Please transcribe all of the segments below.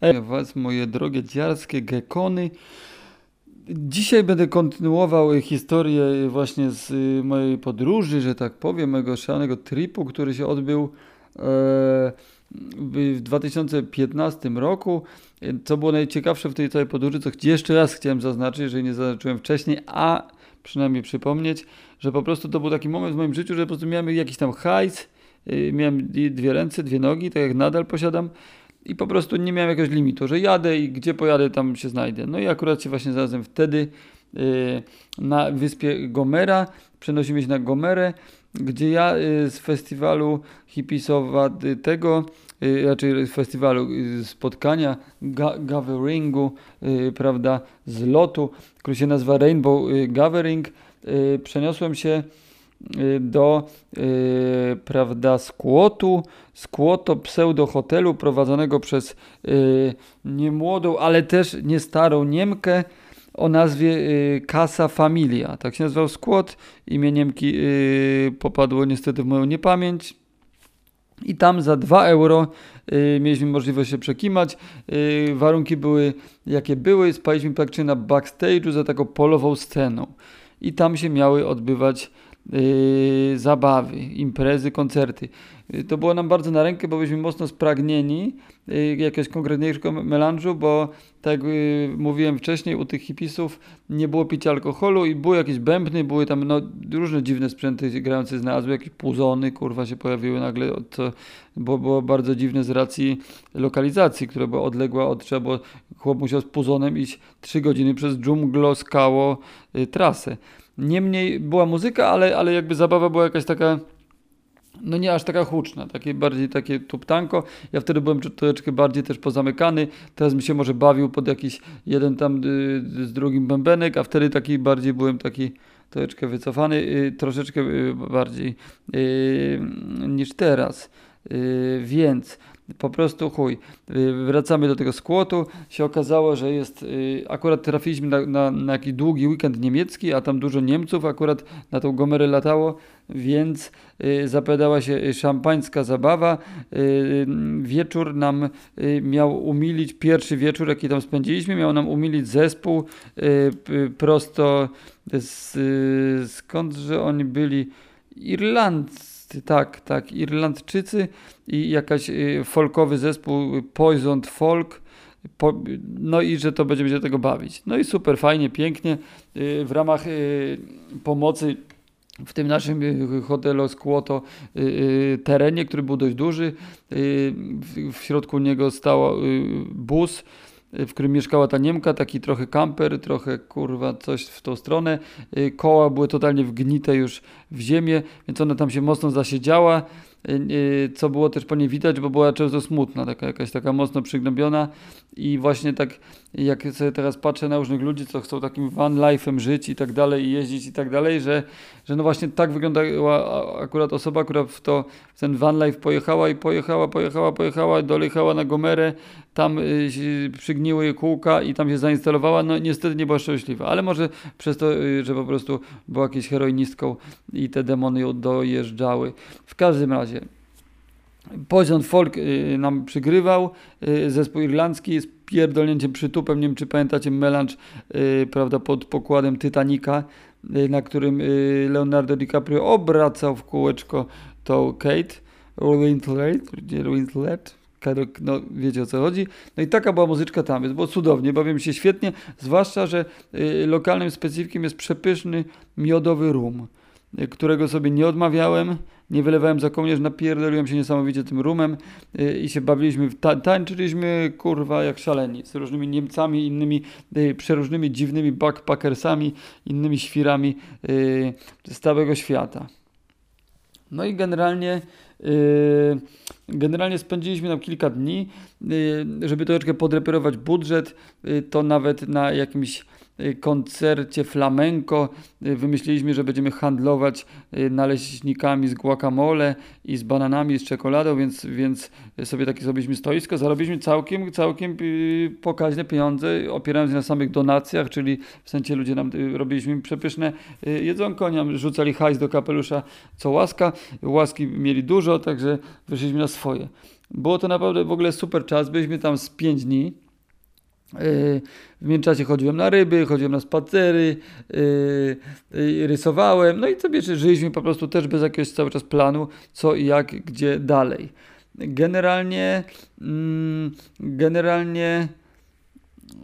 Ej, was moje drogie dziarskie gekony. Dzisiaj będę kontynuował historię właśnie z y, mojej podróży, że tak powiem, mojego szalonego tripu, który się odbył e, w 2015 roku. Co było najciekawsze w tej całej podróży, co jeszcze raz chciałem zaznaczyć, jeżeli nie zaznaczyłem wcześniej, a przynajmniej przypomnieć, że po prostu to był taki moment w moim życiu, że po prostu miałem jakiś tam hajs, y, miałem dwie ręce, dwie nogi, tak jak nadal posiadam i po prostu nie miałem jakiegoś limitu, że jadę i gdzie pojadę, tam się znajdę. No i akurat się właśnie znalazłem wtedy yy, na wyspie Gomera, przenosimy się na Gomerę, gdzie ja yy, z festiwalu hipisowatego, yy, raczej z festiwalu spotkania, ga gatheringu, prawda, z lotu, który się nazywa Rainbow Gathering, przeniosłem się Y, do y, prawda, skłotu, skłoto pseudo hotelu prowadzonego przez y, niemłodą, ale też nie starą Niemkę o nazwie y, Casa Familia. Tak się nazywał skłot. Imię Niemki y, popadło niestety w moją niepamięć. I tam za 2 euro y, mieliśmy możliwość się przekimać. Y, warunki były jakie były. Spaliśmy praktycznie na backstage'u za taką polową sceną. I tam się miały odbywać yy, zabawy, imprezy, koncerty. Yy, to było nam bardzo na rękę, bo byliśmy mocno spragnieni yy, jakiegoś konkretniejszego melanżu, bo tak jak mówiłem wcześniej, u tych hipisów nie było picia alkoholu i były jakieś bębny, były tam no, różne dziwne sprzęty grające znalazły, jakieś puzony, kurwa się pojawiły nagle, co było, bardzo dziwne z racji lokalizacji, która była odległa od, trzeba było, chłop musiał z puzonem iść 3 godziny przez dżunglo, skało, trasę. Niemniej była muzyka, ale, ale jakby zabawa była jakaś taka no nie aż taka huczna, takie bardziej takie tuptanko. Ja wtedy byłem troszeczkę bardziej też pozamykany, teraz mi się może bawił pod jakiś jeden tam y, z drugim bębenek, a wtedy taki bardziej byłem taki troszeczkę wycofany, y, troszeczkę y, bardziej niż teraz. Więc po prostu chuj. Y, wracamy do tego skłotu. Się okazało, że jest. Y, akurat trafiliśmy na, na, na jakiś długi weekend niemiecki, a tam dużo Niemców akurat na tą gomerę latało, więc y, zapowiadała się szampańska zabawa. Wieczór nam miał umilić, pierwszy wieczór, jaki tam spędziliśmy, miał nam umilić zespół prosto z, skądże oni byli Irlandcy tak, tak, Irlandczycy i jakaś y, folkowy zespół Poisoned Folk. Po, no i że to będziemy się tego bawić. No i super, fajnie, pięknie. Y, w ramach y, pomocy w tym naszym hotelu Skłoto terenie, który był dość duży. W środku niego stał bus w którym mieszkała ta Niemka, taki trochę kamper, trochę kurwa coś w tą stronę. Y, koła były totalnie wgnite już w ziemię, więc ona tam się mocno zasiedziała. Y, y, co było też po niej widać, bo była często smutna, taka jakaś taka mocno przygnębiona i właśnie tak jak sobie teraz patrzę na różnych ludzi, co chcą takim van life'em żyć i tak dalej i jeździć i tak dalej, że, że no właśnie tak wyglądała akurat osoba, która w, to, w ten van life pojechała i pojechała, pojechała, pojechała, dolejechała na Gomerę, tam y, przygniły jej kółka i tam się zainstalowała, no niestety nie była szczęśliwa, ale może przez to, y, że po prostu była jakąś heroinistką i te demony ją dojeżdżały. W każdym razie Poison Folk y, nam przygrywał, zespół irlandzki z pierdolnięciem przytupem, nie wiem czy pamiętacie melanż y, prawda, pod pokładem Titanica, na którym Leonardo DiCaprio obracał w kółeczko tą Kate Winslet, no wiecie o co chodzi. No i taka była muzyczka tam, więc było cudownie, bawiłem się świetnie, zwłaszcza, że y, lokalnym specyfikiem jest przepyszny miodowy rum którego sobie nie odmawiałem, nie wylewałem za kołnierz, napierdoliłem się niesamowicie tym rumem yy, i się bawiliśmy, ta tańczyliśmy kurwa jak szaleni z różnymi Niemcami, innymi yy, przeróżnymi dziwnymi backpackersami, innymi świrami yy, z całego świata. No i generalnie yy, generalnie spędziliśmy tam kilka dni, yy, żeby troszeczkę podreperować budżet, yy, to nawet na jakimś Y, koncercie flamenco y, wymyśliliśmy, że będziemy handlować y, naleśnikami z guacamole i z bananami, z czekoladą, więc, więc sobie takie zrobiliśmy stoisko. Zarobiliśmy całkiem, całkiem pokaźne pieniądze, opierając się na samych donacjach, czyli w sensie ludzie nam robiliśmy przepyszne jedzonko, nam rzucali hajs do kapelusza co łaska. Łaski mieli dużo, także wyszliśmy na swoje. Było to naprawdę w ogóle super czas. Byliśmy tam z 5 dni. Yy, w międzyczasie chodziłem na ryby, chodziłem na spacery, yy, yy, rysowałem, no i sobie żyliśmy po prostu też bez jakiegoś cały czas planu, co i jak, gdzie dalej. Generalnie, mm, generalnie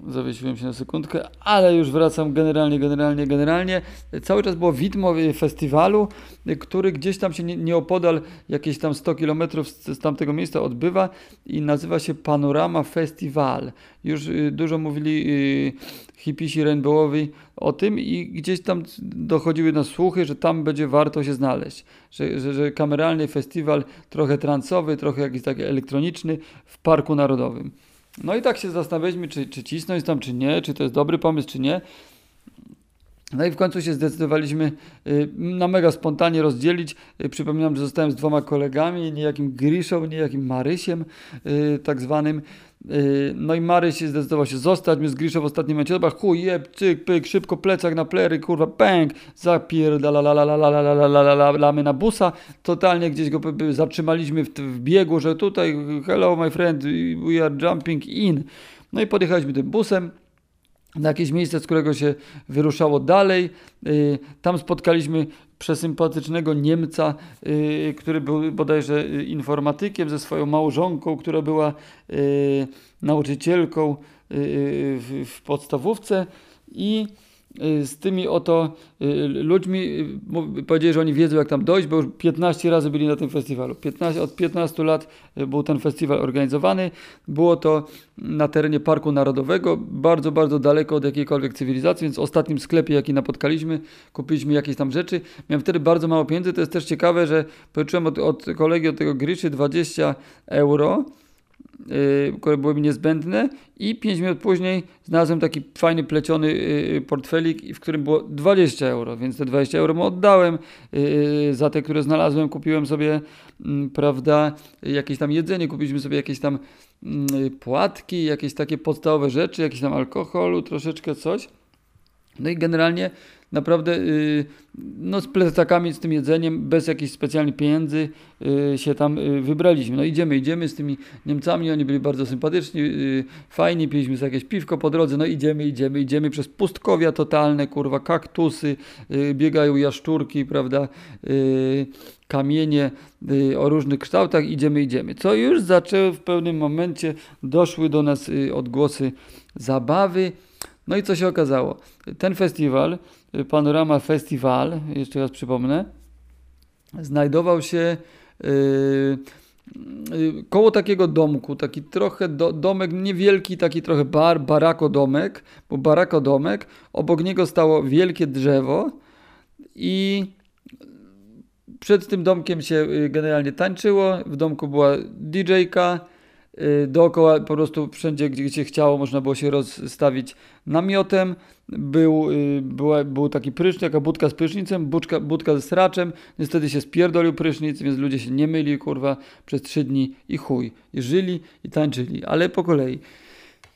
zawiesiłem się na sekundkę, ale już wracam generalnie, generalnie, generalnie. Cały czas było widmo festiwalu, który gdzieś tam się nieopodal, jakieś tam 100 km z, tamtego miejsca odbywa i nazywa się Panorama Festival. Już y, dużo mówili y, hipisi rainbowowi o tym i gdzieś tam dochodziły na słuchy, że tam będzie warto się znaleźć. Że, że, że kameralny festiwal, trochę transowy, trochę jakiś taki elektroniczny w Parku Narodowym. No i tak się zastanawialiśmy, czy, czy cisnąć tam, czy nie, czy to jest dobry pomysł, czy nie. No i w końcu się zdecydowaliśmy y, na mega spontanie rozdzielić. Y, przypominam, że zostałem z dwoma kolegami, niejakim Griszą, niejakim Marysiem y, tak zwanym. No i Maryś zdecydował się zostać, my z Griszą w ostatnim momencie, dobra, chuj, jeb, cyk, pyk, szybko, plecak na plery, kurwa, pęk, zapierdalamy na busa, totalnie gdzieś go zatrzymaliśmy w, w biegu, że tutaj, hello my friend, we are jumping in. No i podjechaliśmy tym busem, na jakieś miejsce, z którego się wyruszało dalej. Y, tam spotkaliśmy przesympatycznego Niemca, y, który był bodajże informatykiem ze swoją małżonką, która była y, nauczycielką w podstawówce i Y, z tymi oto y, ludźmi, y, powiedzieli, że oni wiedzą jak tam dojść, bo już 15 razy byli na tym festiwalu. 15, od 15 lat był ten festiwal organizowany. Było to na terenie Parku Narodowego, bardzo, bardzo daleko od jakiejkolwiek cywilizacji, więc w ostatnim sklepie, jaki napotkaliśmy, kupiliśmy jakieś tam rzeczy. Miałem wtedy bardzo mało pieniędzy, to jest też ciekawe, że pożyczyłem od, od kolegi, od tego Griszy 20 euro Y, które były mi niezbędne i 5 minut później znalazłem taki fajny pleciony y, portfelik, w którym było 20 euro, więc te 20 euro mu oddałem. Y, za te, które znalazłem, kupiłem sobie, mm, prawda, jakieś tam jedzenie, kupiliśmy sobie jakieś tam mm, płatki, jakieś takie podstawowe rzeczy, jakiś tam alkoholu, troszeczkę coś. No i generalnie naprawdę yy, no z plecakami, z tym jedzeniem, bez jakichś specjalnych pieniędzy yy, się tam yy, wybraliśmy. No idziemy, idziemy z tymi Niemcami, oni byli bardzo sympatyczni, y, fajni, piliśmy sobie jakieś piwko po drodze, no idziemy, idziemy, idziemy przez pustkowia totalne, kurwa, kaktusy, y, biegają jaszczurki, prawda, y, kamienie o różnych kształtach, idziemy, idziemy. Co już zaczęło w pewnym momencie, doszły do nas odgłosy zabawy, no i co się okazało? Ten festiwal, y, Panorama Festival, jeszcze raz przypomnę, znajdował się yy, yy, koło takiego domku, taki trochę do, domek niewielki, taki trochę bar, barakodomek, bo barakodomek, obok niego stało wielkie drzewo i przed tym domkiem się y, generalnie tańczyło, w domku była DJ-ka, Y, dookoła po prostu wszędzie, gdzie się chciało, można było się rozstawić namiotem. Był, y, była, był taki prysznic, taka budka z prysznicem, budka, budka ze sraczem. Niestety się spierdolił prysznic, więc ludzie się nie myli, kurwa, przez trzy dni i chuj. I żyli i tańczyli, ale po kolei.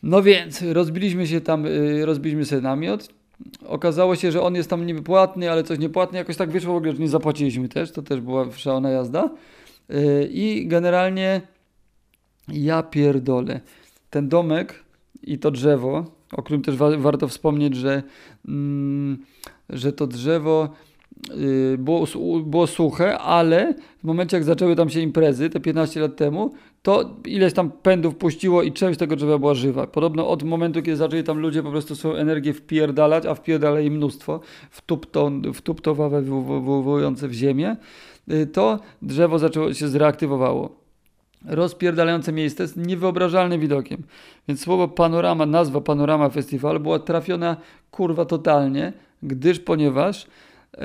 No więc, rozbiliśmy się tam, y, rozbiliśmy sobie namiot. Okazało się, że on jest tam niby płatny, ale coś niepłatny. Jakoś tak wyszło w ogóle, że nie zapłaciliśmy też. To też była szalona jazda. I generalnie ja pierdolę. Ten domek i to drzewo, o którym też wa warto wspomnieć, że, mm, że to drzewo y, było, było suche, ale w momencie jak zaczęły tam się imprezy, te 15 lat temu, to ileś tam pędów puściło i część tego drzewa była żywa. Podobno od momentu, kiedy zaczęli tam ludzie po prostu swoją energię wpierdalać, a wpierdala im mnóstwo, wtupto, wtuptowawe wywołujące w ziemię, y, to drzewo zaczęło się zreaktywowało rozpierdalające miejsce jest niewyobrażalnym widokiem. Więc słowo panorama, nazwa panorama festiwalu była trafiona kurwa totalnie, gdyż ponieważ yy,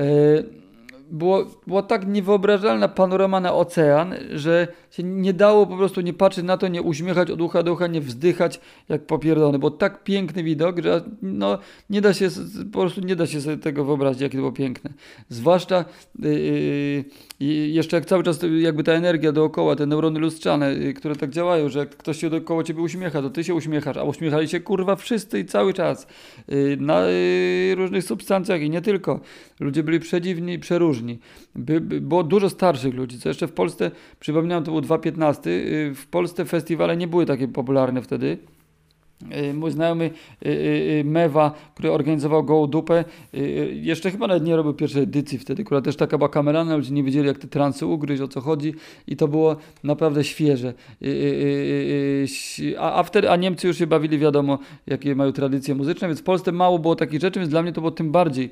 było, była tak niewyobrażalna panorama na ocean, że się nie dało po prostu nie patrzeć na to, nie uśmiechać od ucha do ucha, nie wzdychać jak popierdolony. Bo tak piękny widok, że no, nie da się, po prostu nie da się sobie tego wyobrazić, jakie to było piękne. Zwłaszcza yy, jeszcze jak cały czas jakby ta energia dookoła, te neurony lustrzane, yy, które tak działają, że jak ktoś się dookoła ciebie uśmiecha, to ty się uśmiechasz, a uśmiechali się kurwa wszyscy i cały czas. Yy, na różnych substancjach i nie tylko. Ludzie byli przedziwni, przeróżni różni. By, by, było dużo starszych ludzi, co jeszcze w Polsce, przypominam, to był 2015, y, w Polsce festiwale nie były takie popularne wtedy. Y, mój znajomy y, Mewa, który organizował Gołą Dupę, jeszcze chyba nawet nie robił pierwszej edycji wtedy, która też taka była kameralna, ludzie nie wiedzieli jak te transy ugryźć, o co chodzi i to było naprawdę świeże. A, wtedy, a Niemcy już się bawili, wiadomo, jakie mają tradycje muzyczne, więc w Polsce mało było takich rzeczy, więc dla mnie to było tym bardziej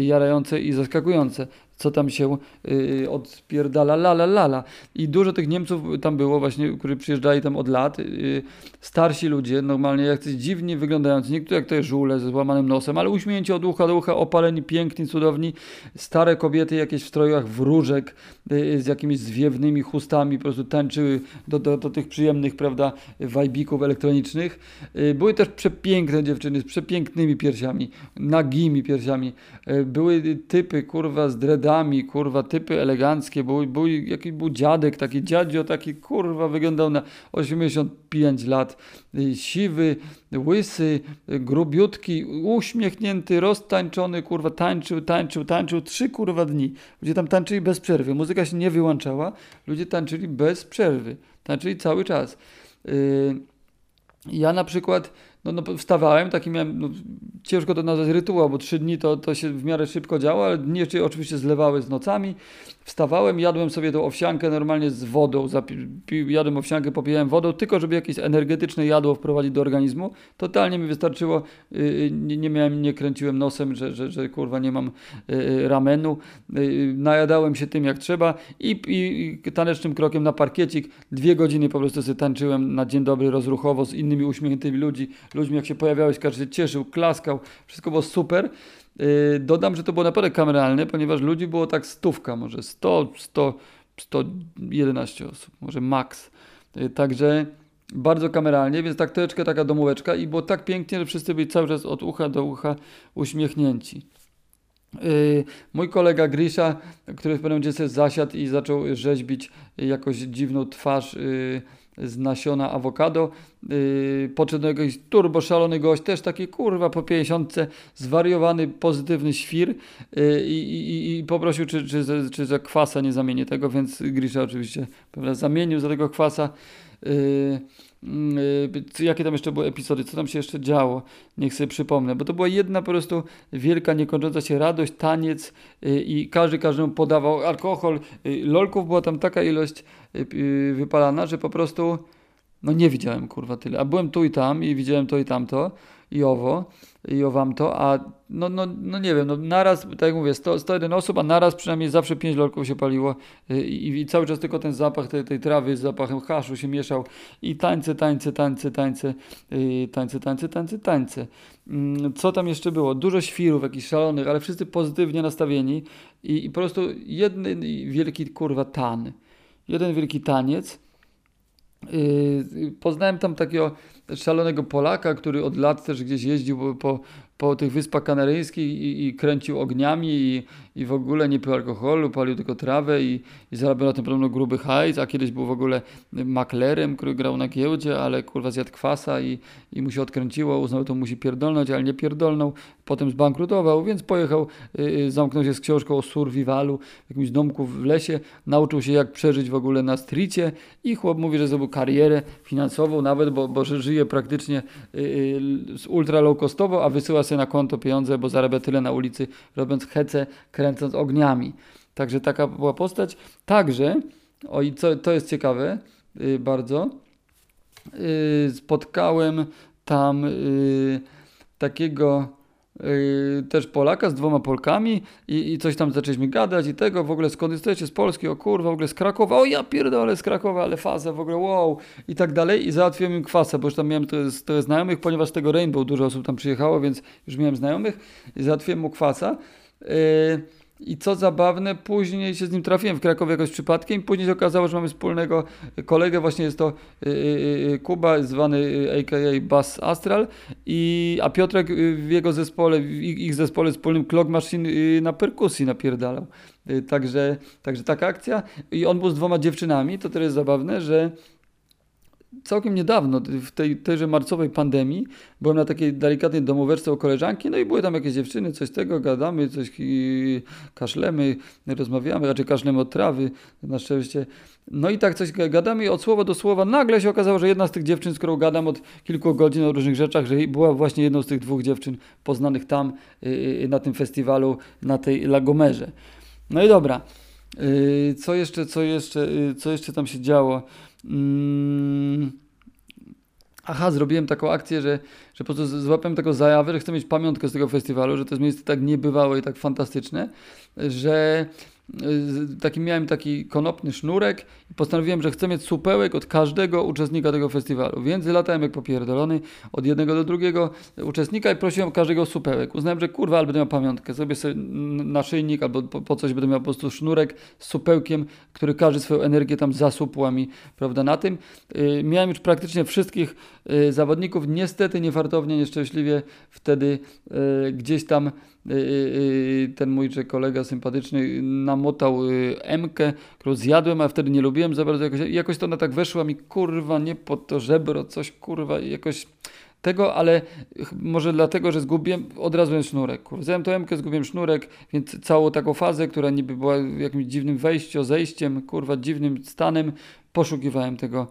jarające i zaskakujące co tam się y, odpierdala la. I dużo tych Niemców tam było właśnie, którzy przyjeżdżali tam od lat. Y, starsi ludzie, normalnie jak coś dziwnie wyglądający, niektórzy jak to jest żule ze złamanym nosem, ale uśmiechnięci od ucha do ucha, opaleni, piękni, cudowni. Stare kobiety jakieś w strojach wróżek y, z jakimiś zwiewnymi chustami po prostu tańczyły do, do, do tych przyjemnych, prawda, wajbików elektronicznych. Y, były też przepiękne dziewczyny z przepięknymi piersiami, nagimi piersiami. Y, były typy, kurwa, z dreadami kurwa, typy eleganckie, był, był, jakiś był dziadek, taki dziadzio, taki kurwa, wyglądał na 85 lat, y, siwy, łysy, grubiutki, uśmiechnięty, roztańczony, kurwa, tańczył, tańczył, tańczył, trzy kurwa dni. Ludzie tam tańczyli bez przerwy, muzyka się nie wyłączała, ludzie tańczyli bez przerwy, tańczyli cały czas. Yy, ja na przykład no, no wstawałem, taki miałem, no, ciężko to nazwać rytuał, bo trzy dni to, to się w miarę szybko działa, ale dni jeszcze oczywiście zlewały z nocami. Wstawałem, jadłem sobie tą owsiankę normalnie z wodą, jadłem owsiankę, popijałem wodą, tylko żeby jakieś energetyczne jadło wprowadzić do organizmu. Totalnie mi wystarczyło, yy, nie, nie, miałem, nie kręciłem nosem, że, że, że kurwa nie mam yy, ramenu. Yy, najadałem się tym jak trzeba i, i, i tanecznym krokiem na parkiecik dwie godziny po prostu sobie tańczyłem na dzień dobry rozruchowo z innymi uśmiechniętymi ludzi, ludźmi jak się pojawiałeś, każdy się cieszył, klaskał, wszystko było super. Yy, dodam, że to było naprawdę kameralne, ponieważ ludzi było tak stówka, może 100, 100, 111 osób, może maks. Yy, także bardzo kameralnie, więc tak troszeczkę taka domóweczka i było tak pięknie, że wszyscy byli cały czas od ucha do ucha uśmiechnięci. Yy, mój kolega Grisha, który w pewnym momencie zasiadł i zaczął rzeźbić jakoś dziwną twarz z nasiona awokado. Yy, do jakiś turbo szalony gość, też taki kurwa po 50, zwariowany, pozytywny świr yy, i, i, poprosił, czy, czy, czy za kwasa nie zamienię tego, więc Grisza oczywiście prawda, zamienił za tego kwasa. Yy, jakie tam jeszcze były epizody, co tam się jeszcze działo, niech sobie przypomnę, bo to była jedna po prostu wielka, niekończąca się radość, taniec yy, i każdy każdemu podawał alkohol. Yy, lolków była tam taka ilość wypalana, że po prostu no nie widziałem kurwa tyle. A byłem tu i tam i widziałem to i tamto i owo i owam to, a no, no, no nie wiem, no naraz, tak jak mówię, 100, 101 osób, a naraz przynajmniej zawsze 5 lolków się paliło y, i, i cały czas tylko ten zapach tej, tej trawy z zapachem haszu się mieszał i tańce, tańce, tańce, tańce, tańce, tańce, tańce, tańce. Yy, co tam jeszcze było? Dużo świrów jakichś szalonych, ale wszyscy pozytywnie nastawieni i, i po prostu jeden wielki kurwa tan. Jeden wielki taniec. Yy, poznałem tam takiego szalonego Polaka, który od lat też gdzieś jeździł po, po tych Wyspach Kanaryjskich i, i kręcił ogniami i, i w ogóle nie pił alkoholu, palił tylko trawę i, i zarabiał na tym podobno gruby hajs, a kiedyś był w ogóle maklerem, który grał na giełdzie, ale kurwa zjadł kwasa i, i mu się odkręciło, uznał, to musi pierdolnąć, ale nie pierdolnął, potem zbankrutował, więc pojechał, yy, zamknął się z książką o survivalu w jakimś domku w lesie, nauczył się jak przeżyć w ogóle na stricie i chłop mówi, że zrobił karierę finansową nawet, bo, bo żyje praktycznie yy, ultra low costowo, a wysyła sobie na konto pieniądze, bo zarabia tyle na ulicy, robiąc hece, kręcąc ogniami. Także taka była postać. Także, o i co, to jest ciekawe yy, bardzo, yy, spotkałem tam yy, takiego Yy, też Polaka z dwoma Polkami i, i coś tam zaczęliśmy gadać i tego, w ogóle skąd jesteście, z Polski, o kurwa, w ogóle z Krakowa, o ja pierdolę z Krakowa, ale faza, w ogóle wow i tak dalej i załatwiłem im kwasę, bo już tam miałem trochę, znajomych, ponieważ z tego Rainbow dużo osób tam przyjechało, więc już miałem znajomych i załatwiłem mu kwasa. Yy, i co zabawne, później się z nim trafiłem w Krakowie jakoś przypadkiem. Później się okazało, że mamy wspólnego kolegę, właśnie jest to y, y, y, Kuba, zwany aka Bass Astral, i, a Piotrek w jego zespole, w ich zespole wspólnym Clock Machine na perkusji napierdalał. Także, także taka akcja. I on był z dwoma dziewczynami, to też jest zabawne, że całkiem niedawno, w tej tejże marcowej pandemii, byłem na takiej delikatnej domóweczce u koleżanki, no i były tam jakieś dziewczyny, coś tego, gadamy, coś kaszlemy, rozmawiamy, raczej kaszlemy od trawy, na szczęście. No i tak coś gadamy i od słowa do słowa nagle się okazało, że jedna z tych dziewczyn, z którą gadam od kilku godzin o różnych rzeczach, że była właśnie jedną z tych dwóch dziewczyn poznanych tam y, y, na tym festiwalu, na tej Lagomerze. No i dobra. Y, co jeszcze, co jeszcze, co jeszcze tam się działo? Mm. Aha, zrobiłem taką akcję, że, że po prostu złapałem taką zajawę, że chcę mieć pamiątkę z tego festiwalu, że to jest miejsce tak niebywałe i tak fantastyczne, że taki, miałem taki konopny sznurek i postanowiłem, że chcę mieć supełek od każdego uczestnika tego festiwalu. Więc latałem jak popierdolony od jednego do drugiego uczestnika i prosiłem każdego supełek. Uznałem, że kurwa, ale będę miał pamiątkę. Zrobię sobie naszyjnik albo po, po, coś będę miał po prostu sznurek z supełkiem, który każdy swoją energię tam zasupła mi, prawda, na tym. Yy, miałem już praktycznie wszystkich yy, zawodników. Niestety, niefartownie, nieszczęśliwie wtedy yy, gdzieś tam Y, y, y, ten mój kolega sympatyczny namotał Mkę, którą zjadłem, a wtedy nie lubiłem za bardzo. Jakoś, jakoś to ona tak weszła mi, kurwa, nie pod to żebro, coś, kurwa, jakoś tego, ale może dlatego, że zgubiłem, od razu sznurek. Kurwa. Zjadłem to Mkę, zgubiłem sznurek, więc całą taką fazę, która niby była jakimś dziwnym wejściem, zejściem, kurwa, dziwnym stanem, poszukiwałem tego,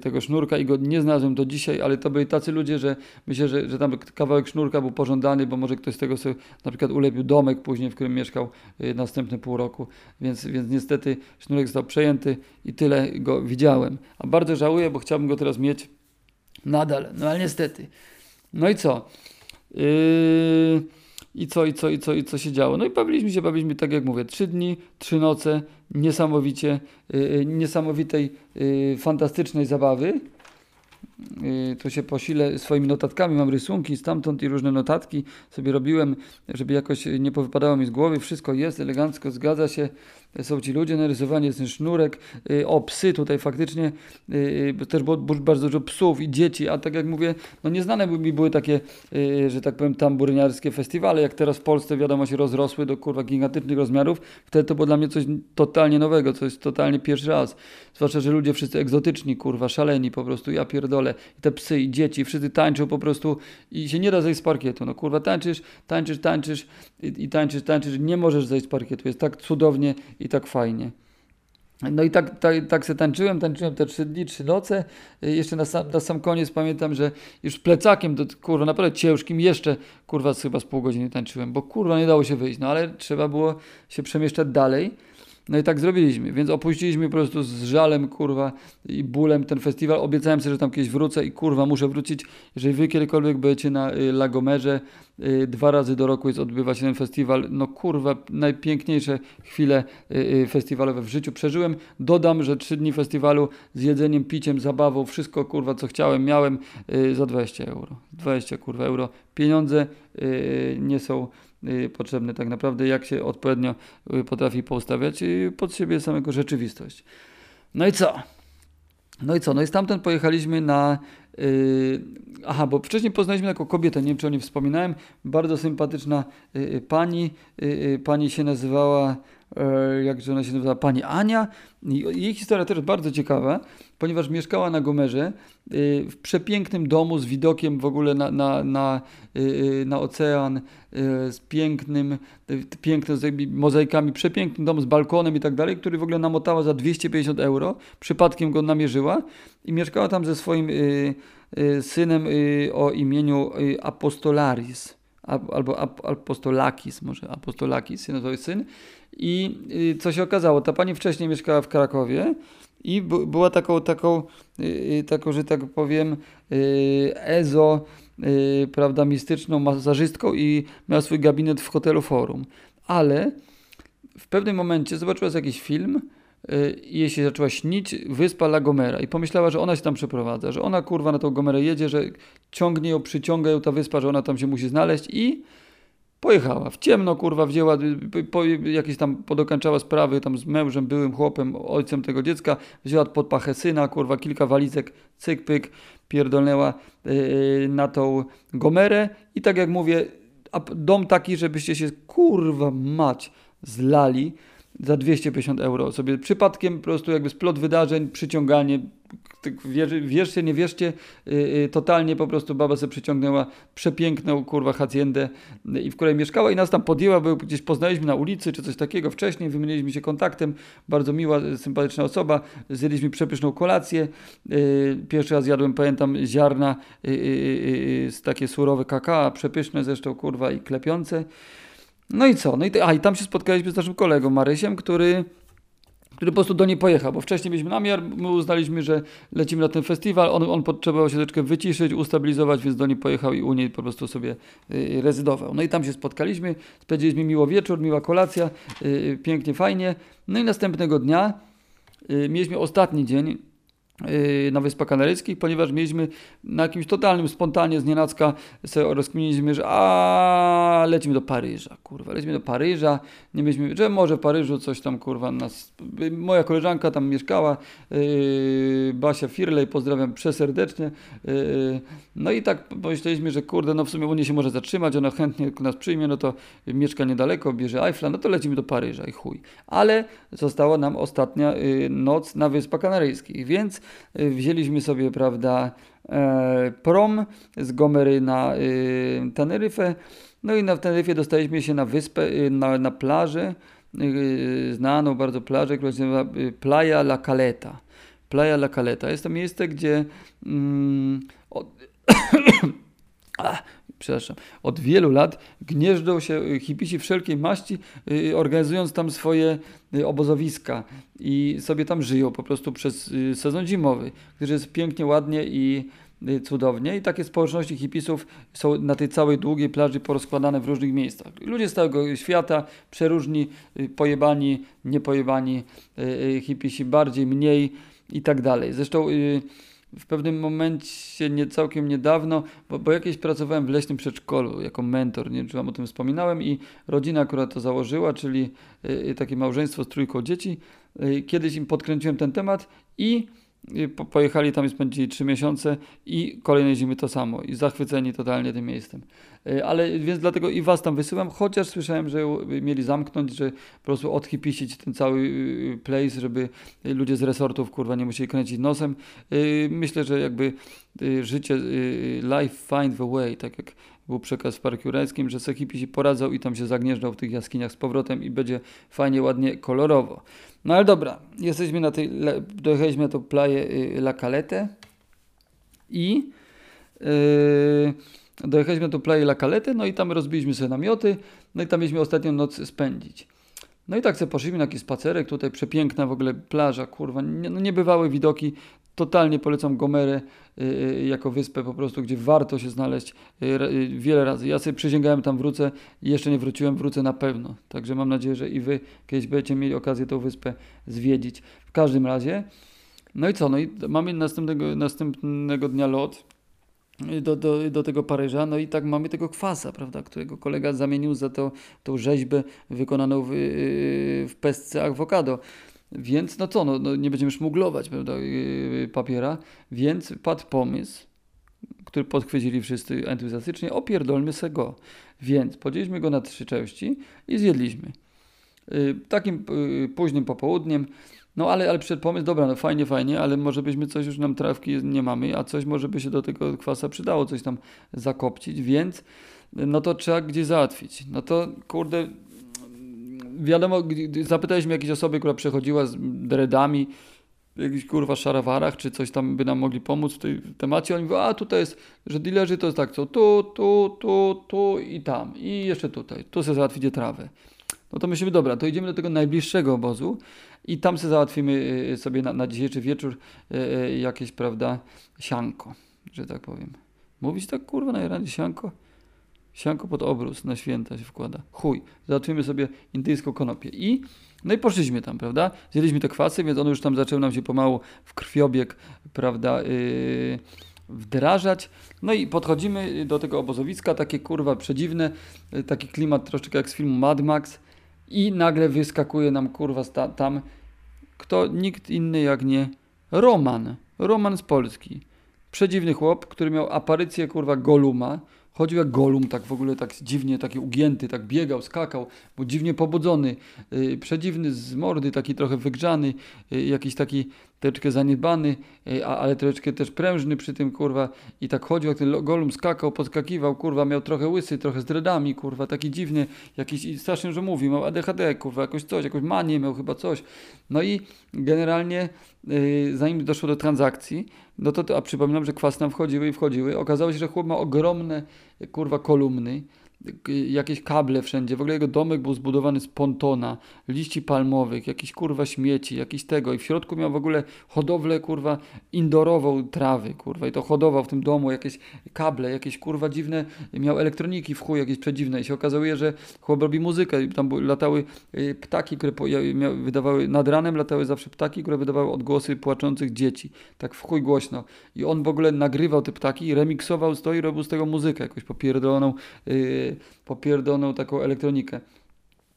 tego sznurka i go nie znalazłem do dzisiaj, ale to byli tacy ludzie, że myślę, że, że tam kawałek sznurka był pożądany, bo może ktoś z tego sobie na przykład ulepił domek później, w którym mieszkał yy, następne pół roku, więc, więc niestety sznurek został przejęty i tyle go widziałem. A bardzo żałuję, bo chciałbym go teraz mieć nadal, no ale niestety. No i co? Yy i co, i co, i co, i co się działo. No i bawiliśmy się, bawiliśmy, tak jak mówię, trzy dni, trzy noce, niesamowicie, yy, niesamowitej, yy, fantastycznej zabawy. To się posile swoimi notatkami, mam rysunki stamtąd i różne notatki sobie robiłem, żeby jakoś nie powypadało mi z głowy. Wszystko jest elegancko, zgadza się są ci ludzie, narysowany jest ten sznurek, y, o psy tutaj faktycznie, y, y, też było bardzo dużo psów i dzieci, a tak jak mówię, no nieznane mi były takie, że tak powiem, tamburyniarskie festiwale, jak teraz w Polsce wiadomo się rozrosły do kurwa gigantycznych rozmiarów, wtedy to było dla mnie coś totalnie nowego, coś totalnie pierwszy raz, zwłaszcza, że ludzie wszyscy egzotyczni, kurwa, szaleni po prostu, ja pierdolę, i te psy i dzieci, wszyscy tańczą po prostu i się nie da zejść z parkietu, no kurwa, tańczysz, tańczysz, tańczysz i, i tańczysz, tańczysz, nie możesz zejść z parkietu, jest tak cudownie i tak fajnie. No i tak, tak, tak se tańczyłem, tańczyłem te trzy dni, trzy noce. Jeszcze na sam, na sam koniec pamiętam, że już plecakiem, to kurwa naprawdę ciężkim, jeszcze kurwa chyba z pół godziny tańczyłem, bo kurwa nie dało się wyjść, no ale trzeba było się przemieszczać dalej. No i tak zrobiliśmy, więc opuściliśmy po prostu z żalem, kurwa, i bólem ten festiwal. Obiecałem sobie, że tam kiedyś wrócę i kurwa, muszę wrócić. Jeżeli wy kiedykolwiek będziecie na y, Lagomerze, y, dwa razy do roku jest odbywa się ten festiwal. No kurwa, najpiękniejsze chwile y, festiwalowe w życiu przeżyłem. Dodam, że trzy dni festiwalu z jedzeniem, piciem, zabawą, wszystko kurwa, co chciałem, miałem za 20 euro. 20 kurwa euro. Pieniądze nie są potrzebny tak naprawdę, jak się odpowiednio y, potrafi poustawiać y, pod siebie samego rzeczywistość. No i co? No i co? No i stamtąd pojechaliśmy na. Yy, aha, bo wcześniej poznaliśmy taką kobietę, nie wiem czy o niej wspominałem. Bardzo sympatyczna yy, pani. Yy, pani się nazywała. Jak ona się nazywa? Pani Ania. Jej historia też bardzo ciekawa, ponieważ mieszkała na Gomerze y, w przepięknym domu z widokiem w ogóle na, na, na, y, y, na ocean, z pięknym, pięknym z mozaikami, przepiękny dom z balkonem i tak dalej, który w ogóle namotała za 250 euro. Przypadkiem go namierzyła i mieszkała tam ze swoim synem o imieniu Apostolaris albo Apostolakis, może Apostolakis się nazywał syn. I co się okazało, ta pani wcześniej mieszkała w Krakowie i była taką, taką, y, y, taką, że tak powiem, ezo, prawda, mistyczną masażystką i miała swój gabinet w hotelu Forum. Ale w pewnym momencie zobaczyła jakiś film, i jej się zaczęła śnić wyspa La Gomera i pomyślała, że ona się tam przeprowadza, że ona kurwa na tą Gomerę jedzie, że ciągnie ją, przyciąga ją ta wyspa, że ona tam się musi znaleźć i pojechała. W ciemno kurwa wzięła, po, jakieś tam podokańczała sprawy tam z mężem, byłym chłopem, ojcem tego dziecka, wzięła pod pachę syna, kurwa kilka walizek, cyk pyk, pierdolnęła yy, na tą Gomerę i tak jak mówię, dom taki, żebyście się kurwa mać zlali, za 250 euro. Sobie przypadkiem po prostu jakby splot wydarzeń, przyciąganie, tak wierzcie, nie wierzcie, yy, totalnie po prostu baba sobie przyciągnęła przepiękną kurwa haciendę, yy, w której mieszkała i nas tam podjęła, bo gdzieś poznaliśmy na ulicy czy coś takiego wcześniej, wymieniliśmy się kontaktem, bardzo miła, sympatyczna osoba, zjedliśmy przepyszną kolację, yy, pierwszy raz jadłem, pamiętam, ziarna, y, y, y, takie surowe kakao, przepyszne zresztą kurwa i klepiące. No i co? No i, a, i tam się spotkaliśmy z naszym kolegą Marysiem, który który po prostu do niej pojechał, bo wcześniej mieliśmy namiar, my uznaliśmy, że lecimy na ten festiwal, on, on potrzebował się troszeczkę wyciszyć, ustabilizować, więc do niej pojechał i u niej po prostu sobie y, rezydował. No i tam się spotkaliśmy, spędziliśmy miło wieczór, miła kolacja, y, pięknie, fajnie. No i następnego dnia y, mieliśmy ostatni dzień na Wyspach Kanaryjskich, ponieważ mieliśmy na jakimś totalnym spontanie z nienacka sobie rozkminiliśmy, że a lecimy do Paryża, kurwa, lecimy do Paryża, nie mieliśmy, że może w Paryżu coś tam, kurwa, nas, moja koleżanka tam mieszkała, yy, Basia Firlej, pozdrawiam przeserdecznie, yy, no i tak pomyśleliśmy, że kurde, no w sumie u niej się może zatrzymać, ona chętnie nas przyjmie, no to mieszka niedaleko, bierze Eiffla, no to lecimy do Paryża i chuj. Ale została nam ostatnia yy, noc na Wyspach Kanaryjskich, więc Y, wzięliśmy sobie, prawda, e, prom z Gomery na y, Teneryfę. No i na Teneryfie dostaliśmy się na wyspę, y, na, na plażę, znaną bardzo plażę, która się nazywa Playa La Caleta. Playa La Caleta. Jest to miejsce, gdzie mm, od, przepraszam, od wielu lat gnieżdżą się y, hipisi wszelkiej maści, y, organizując tam swoje y, obozowiska i sobie tam żyją po prostu przez sezon zimowy, który jest pięknie, ładnie i cudownie i takie społeczności hipisów są na tej całej długiej plaży porozkładane w różnych miejscach. Ludzie z całego świata, przeróżni, pojebani, niepojebani, hipisi bardziej, mniej i tak dalej. Zresztą w pewnym momencie, nie całkiem niedawno, bo, bo jakieś pracowałem w leśnym przedszkolu jako mentor, nie wiem czy wam o tym wspominałem i rodzina, która to założyła, czyli y, takie małżeństwo z trójką dzieci, y, kiedyś im podkręciłem ten temat i po, pojechali tam i spędzili trzy miesiące i kolejnej zimy to samo i zachwyceni totalnie tym miejscem. E, ale więc dlatego i was tam wysyłam, chociaż słyszałem, że mieli zamknąć, że po prostu odhipisić ten cały y, place, żeby ludzie z resortów kurwa nie musieli kręcić nosem. Myślę, że jakby y, życie, y, life find the way, tak jak był przekaz w Parku Jurajskim, że se hipisi poradzą i tam się zagnieżdżał w tych jaskiniach z powrotem i będzie fajnie, ładnie, kolorowo. No ale dobra, jesteśmy na tej, dojechaliśmy na tą plaję La Calete i yy, dojechaliśmy na tą plaję La Calete, no i tam rozbiliśmy sobie namioty, no i tam mieliśmy ostatnią noc spędzić. No i tak sobie poszliśmy na jakiś spacerek, tutaj przepiękna w ogóle plaża, kurwa, nie, no widoki, totalnie polecam Gomerę y, y, jako wyspę po prostu, gdzie warto się znaleźć y, wiele razy. Ja sobie przysięgałem tam wrócę jeszcze nie wróciłem, wrócę na pewno. Także mam nadzieję, że i wy kiedyś będziecie mieli okazję tą wyspę zwiedzić. W każdym razie, no i co, no i mamy następnego, następnego dnia lot do, do, do tego Paryża. No i tak mamy tego kwasa, prawda, którego kolega zamienił za to, tą rzeźbę wykonaną w, w pestce awokado. Więc no co, no, no nie będziemy szmuglować prawda, papiera, więc padł pomysł, który podchwycili wszyscy entuzjastycznie, opierdolmy se go. Więc podzieliliśmy go na trzy części i zjedliśmy. Takim późnym popołudniem no ale, ale przed pomysł, dobra, no fajnie, fajnie, ale może byśmy coś już nam trawki nie mamy, a coś może by się do tego kwasa przydało, coś tam zakopcić, więc no to trzeba gdzieś załatwić. No to kurde, wiadomo, zapytaliśmy jakiejś osoby, która przechodziła z dreadami, jakichś kurwa szarawarach, czy coś tam by nam mogli pomóc w tej temacie. Oni mówią, a tutaj jest, że dealerzy to jest tak, co tu, tu, tu, tu i tam. I jeszcze tutaj. Tu sobie załatwicie trawę. No to myślimy, dobra, to idziemy do tego najbliższego obozu i tam sobie załatwimy y, sobie na, na dzisiejszy wieczór y, y, jakieś, prawda, sianko, że tak powiem. Mówić tak, kurwa, na sianko? Sianko pod obrus na święta się wkłada. Chuj, załatwimy sobie indyjską konopię. I, no i poszliśmy tam, prawda? Zjedliśmy te kwasy, więc on już tam zaczął nam się pomału w krwiobieg, prawda, yy, wdrażać. No i podchodzimy do tego obozowiska, takie kurwa przedziwne, taki klimat troszeczkę jak z filmu Mad Max i nagle wyskakuje nam kurwa tam kto nikt inny jak nie Roman. Roman z Polski. Przedziwny chłop, który miał aparycję kurwa Goluma. Chodził jak golum, tak w ogóle tak dziwnie, taki ugięty, tak biegał, skakał, był dziwnie pobudzony, yy, przedziwny z mordy, taki trochę wygrzany, yy, jakiś taki troszeczkę zaniedbany, yy, ale troszeczkę też prężny przy tym, kurwa, i tak chodził, jak ten golum skakał, podskakiwał, kurwa, miał trochę łysy, trochę z dredami, kurwa, taki dziwny, jakiś, strasznie, że mówi, miał ADHD, kurwa, jakoś coś, jakąś manię miał chyba coś. No i generalnie, yy, zanim doszło do transakcji, no to, a przypominam, że kwas nam wchodziły i wchodziły. Okazało się, że chłop ma ogromne, kurwa, kolumny jakieś kable wszędzie. W ogóle jego domek był zbudowany z pontona, liści palmowych, jakiś kurwa śmieci, jakiś tego. I w środku miał w ogóle hodowlę kurwa indorową trawy, kurwa. I to hodował w tym domu jakieś kable, jakieś kurwa dziwne, miał elektroniki w chuj jakieś przedziwne. I się okazuje, że chłop robi muzykę. I tam latały y, ptaki, które wydawały, nad ranem latały zawsze ptaki, które wydawały odgłosy płaczących dzieci. Tak w chuj głośno. I on w ogóle nagrywał te ptaki, remiksował to i robił z tego muzykę, jakąś popierdoloną yy, popierdolną taką elektronikę.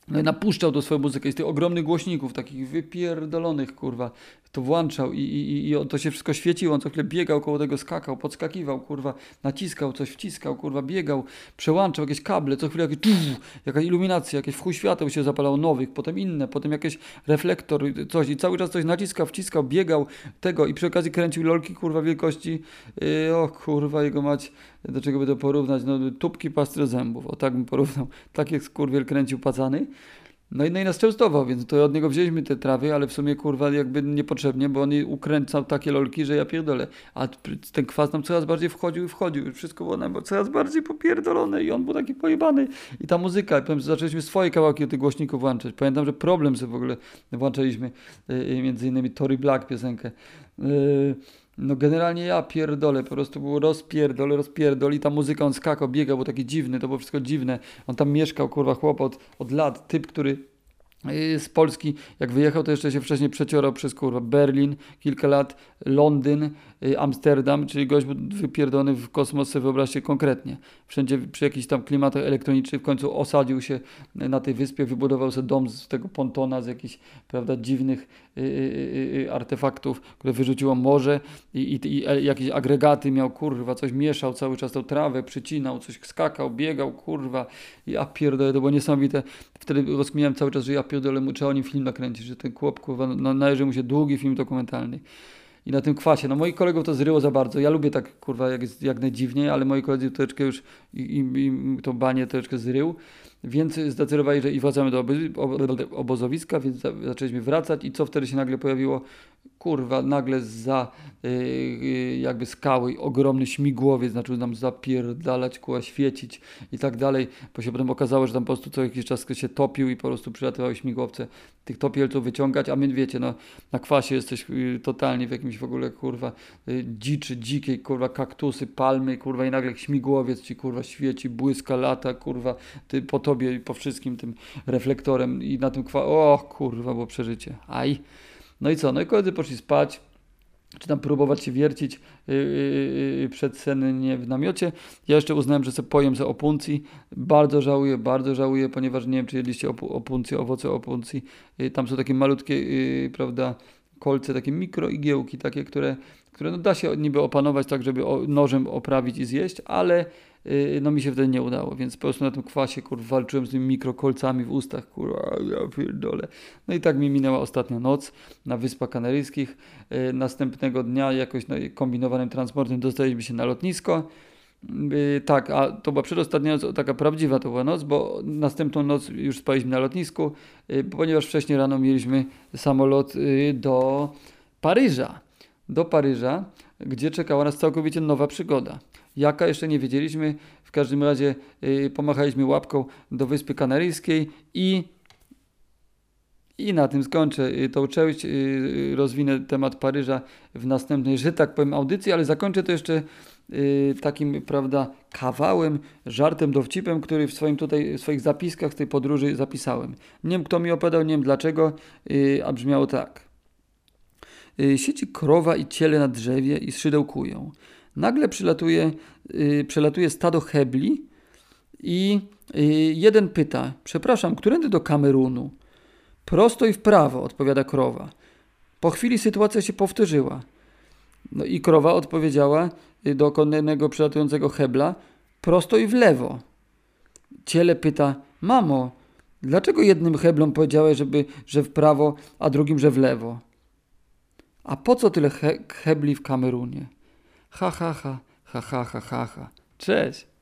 No i napuszczał do swoją muzykę z tych ogromnych głośników, takich wypierdolonych, kurwa. To włączał i, i, i to się wszystko świeciło. On co chwilę biegał koło tego, skakał, podskakiwał, kurwa, naciskał coś, wciskał, kurwa, biegał, przełączał jakieś kable, co chwilę jakieś, tuf, jakaś iluminacja, jakieś wchój świateł się zapalało nowych, potem inne, potem jakieś reflektor, coś i cały czas coś naciskał, wciskał, biegał tego i przy okazji kręcił lolki, kurwa, wielkości, yy, o kurwa, jego mać, do czego by to porównać, no tubki pastry zębów, o tak bym porównał, tak jak skurwiel kręcił pacany. No i, no i nas częstował, więc to od niego wzięliśmy te trawy, ale w sumie kurwa jakby niepotrzebnie, bo on ukręcał takie lolki, że ja pierdolę. A ten kwas nam coraz bardziej wchodził i wchodził. Wszystko było nam coraz bardziej popierdolone i on był taki pojebany. I ta muzyka, powiem, zaczęliśmy swoje kawałki do tych głośników włączać. Pamiętam, że problem sobie w ogóle włączaliśmy, yy, między innymi Tory Black piosenkę. Yy, no generalnie ja pierdolę, po prostu było rozpierdol, rozpierdol i ta muzyka, on skakał, biegał, był taki dziwny, to było wszystko dziwne. On tam mieszkał, kurwa, chłopot od lat, typ, który y, z Polski, jak wyjechał, to jeszcze się wcześniej przeciorał przez kurwa Berlin, kilka lat, Londyn, Y, Amsterdam, czyli gość był wypierdolony w kosmos, sobie wyobraźcie konkretnie. Wszędzie przy jakichś tam klimatach elektronicznych w końcu osadził się na tej wyspie, wybudował sobie dom z tego pontona, z jakichś prawda, dziwnych artefaktów, które wyrzuciło morze i, i, i, e, jakieś agregaty miał, kurwa, coś mieszał cały czas tą trawę, przycinał, coś skakał, biegał, kurwa. Ja pierdolę, to było niesamowite. Wtedy rozkminiałem cały czas, że ja pierdolę, trzeba o nim film nakręcić, że ten chłop, kurwa, należy mu się długi film dokumentalny i na tym kwasie. No moich kolegów to zryło za bardzo. Ja lubię tak, kurwa, jak jak najdziwniej, ale moi koledzy troszeczkę już im, im to banie troszeczkę zrył. Więc zdecydowali, że i wracamy do obozowiska, więc zaczęliśmy wracać i co wtedy się nagle pojawiło? kurwa, nagle za yy, jakby skały ogromny śmigłowiec zaczął nam zapierdalać, kurwa, świecić i tak dalej, bo się potem okazało, że tam po prostu co jakiś czas się topił i po prostu przylatywały śmigłowce tych topielców wyciągać, a my wiecie, no na kwasie jesteś yy, totalnie w jakimś w ogóle, kurwa, dziczy, dzikiej, kurwa, kaktusy, palmy, kurwa, i nagle śmigłowiec ci, kurwa, świeci, błyska, lata, kurwa, ty po tobie po wszystkim tym reflektorem i na tym kwa... O, kurwa, bo przeżycie. Aj. No i co? No i koledzy poszli spać, czy tam próbować się wiercić yy, yy, w namiocie. Ja jeszcze uznałem, że sobie pojem ze opuncji. Bardzo żałuję, bardzo żałuję, ponieważ nie wiem, czy jedliście op opuncję, owoce opuncji. Yy, tam są takie malutkie, yy, prawda, kolce, takie mikroigiełki, takie, które, które no da się niby opanować tak, żeby nożem oprawić i zjeść, ale no mi się wtedy nie udało, więc po prostu na tym kwasie, kurwa, walczyłem z tymi mikrokolcami w ustach, kurwa, ja pierdolę. No i tak mi minęła ostatnia noc na Wyspach Kanaryjskich. Y, następnego dnia jakoś no, kombinowanym transportem dostaliśmy się na lotnisko. Y, tak, a to była przedostatnia noc, taka prawdziwa to była noc, bo następną noc już spaliśmy na lotnisku, ponieważ wcześniej rano mieliśmy samolot do Paryża. Do Paryża, gdzie czekała nas całkowicie nowa przygoda. Jaka jeszcze nie wiedzieliśmy. W każdym razie yy, pomachaliśmy łapką do Wyspy Kanaryjskiej i i na tym skończę y, tą część. Y, rozwinę temat Paryża w następnej, że tak powiem, audycji, ale zakończę to jeszcze y, takim, prawda, kawałem, żartem, dowcipem, który w swoim tutaj, w swoich zapiskach z tej podróży zapisałem. Nie wiem, kto mi opowiadał, nie wiem dlaczego, a brzmiało tak. Siedzi krowa i ciele na drzewie i szydełkują. Nagle przylatuje, yy, przelatuje stado hebli i yy, jeden pyta, przepraszam, którędy do Kamerunu? Prosto i w prawo, odpowiada krowa. Po chwili sytuacja się powtórzyła. No i krowa odpowiedziała y, do kolejnego przelatującego hebla, prosto i w lewo. Ciele pyta, mamo, dlaczego jednym heblom powiedziałeś, żeby, że w prawo, a drugim, że w lewo? A po co tyle he hebli w Kamerunie? Ha, ha, ha, ha, ha, ha, ha, ha. Cześć.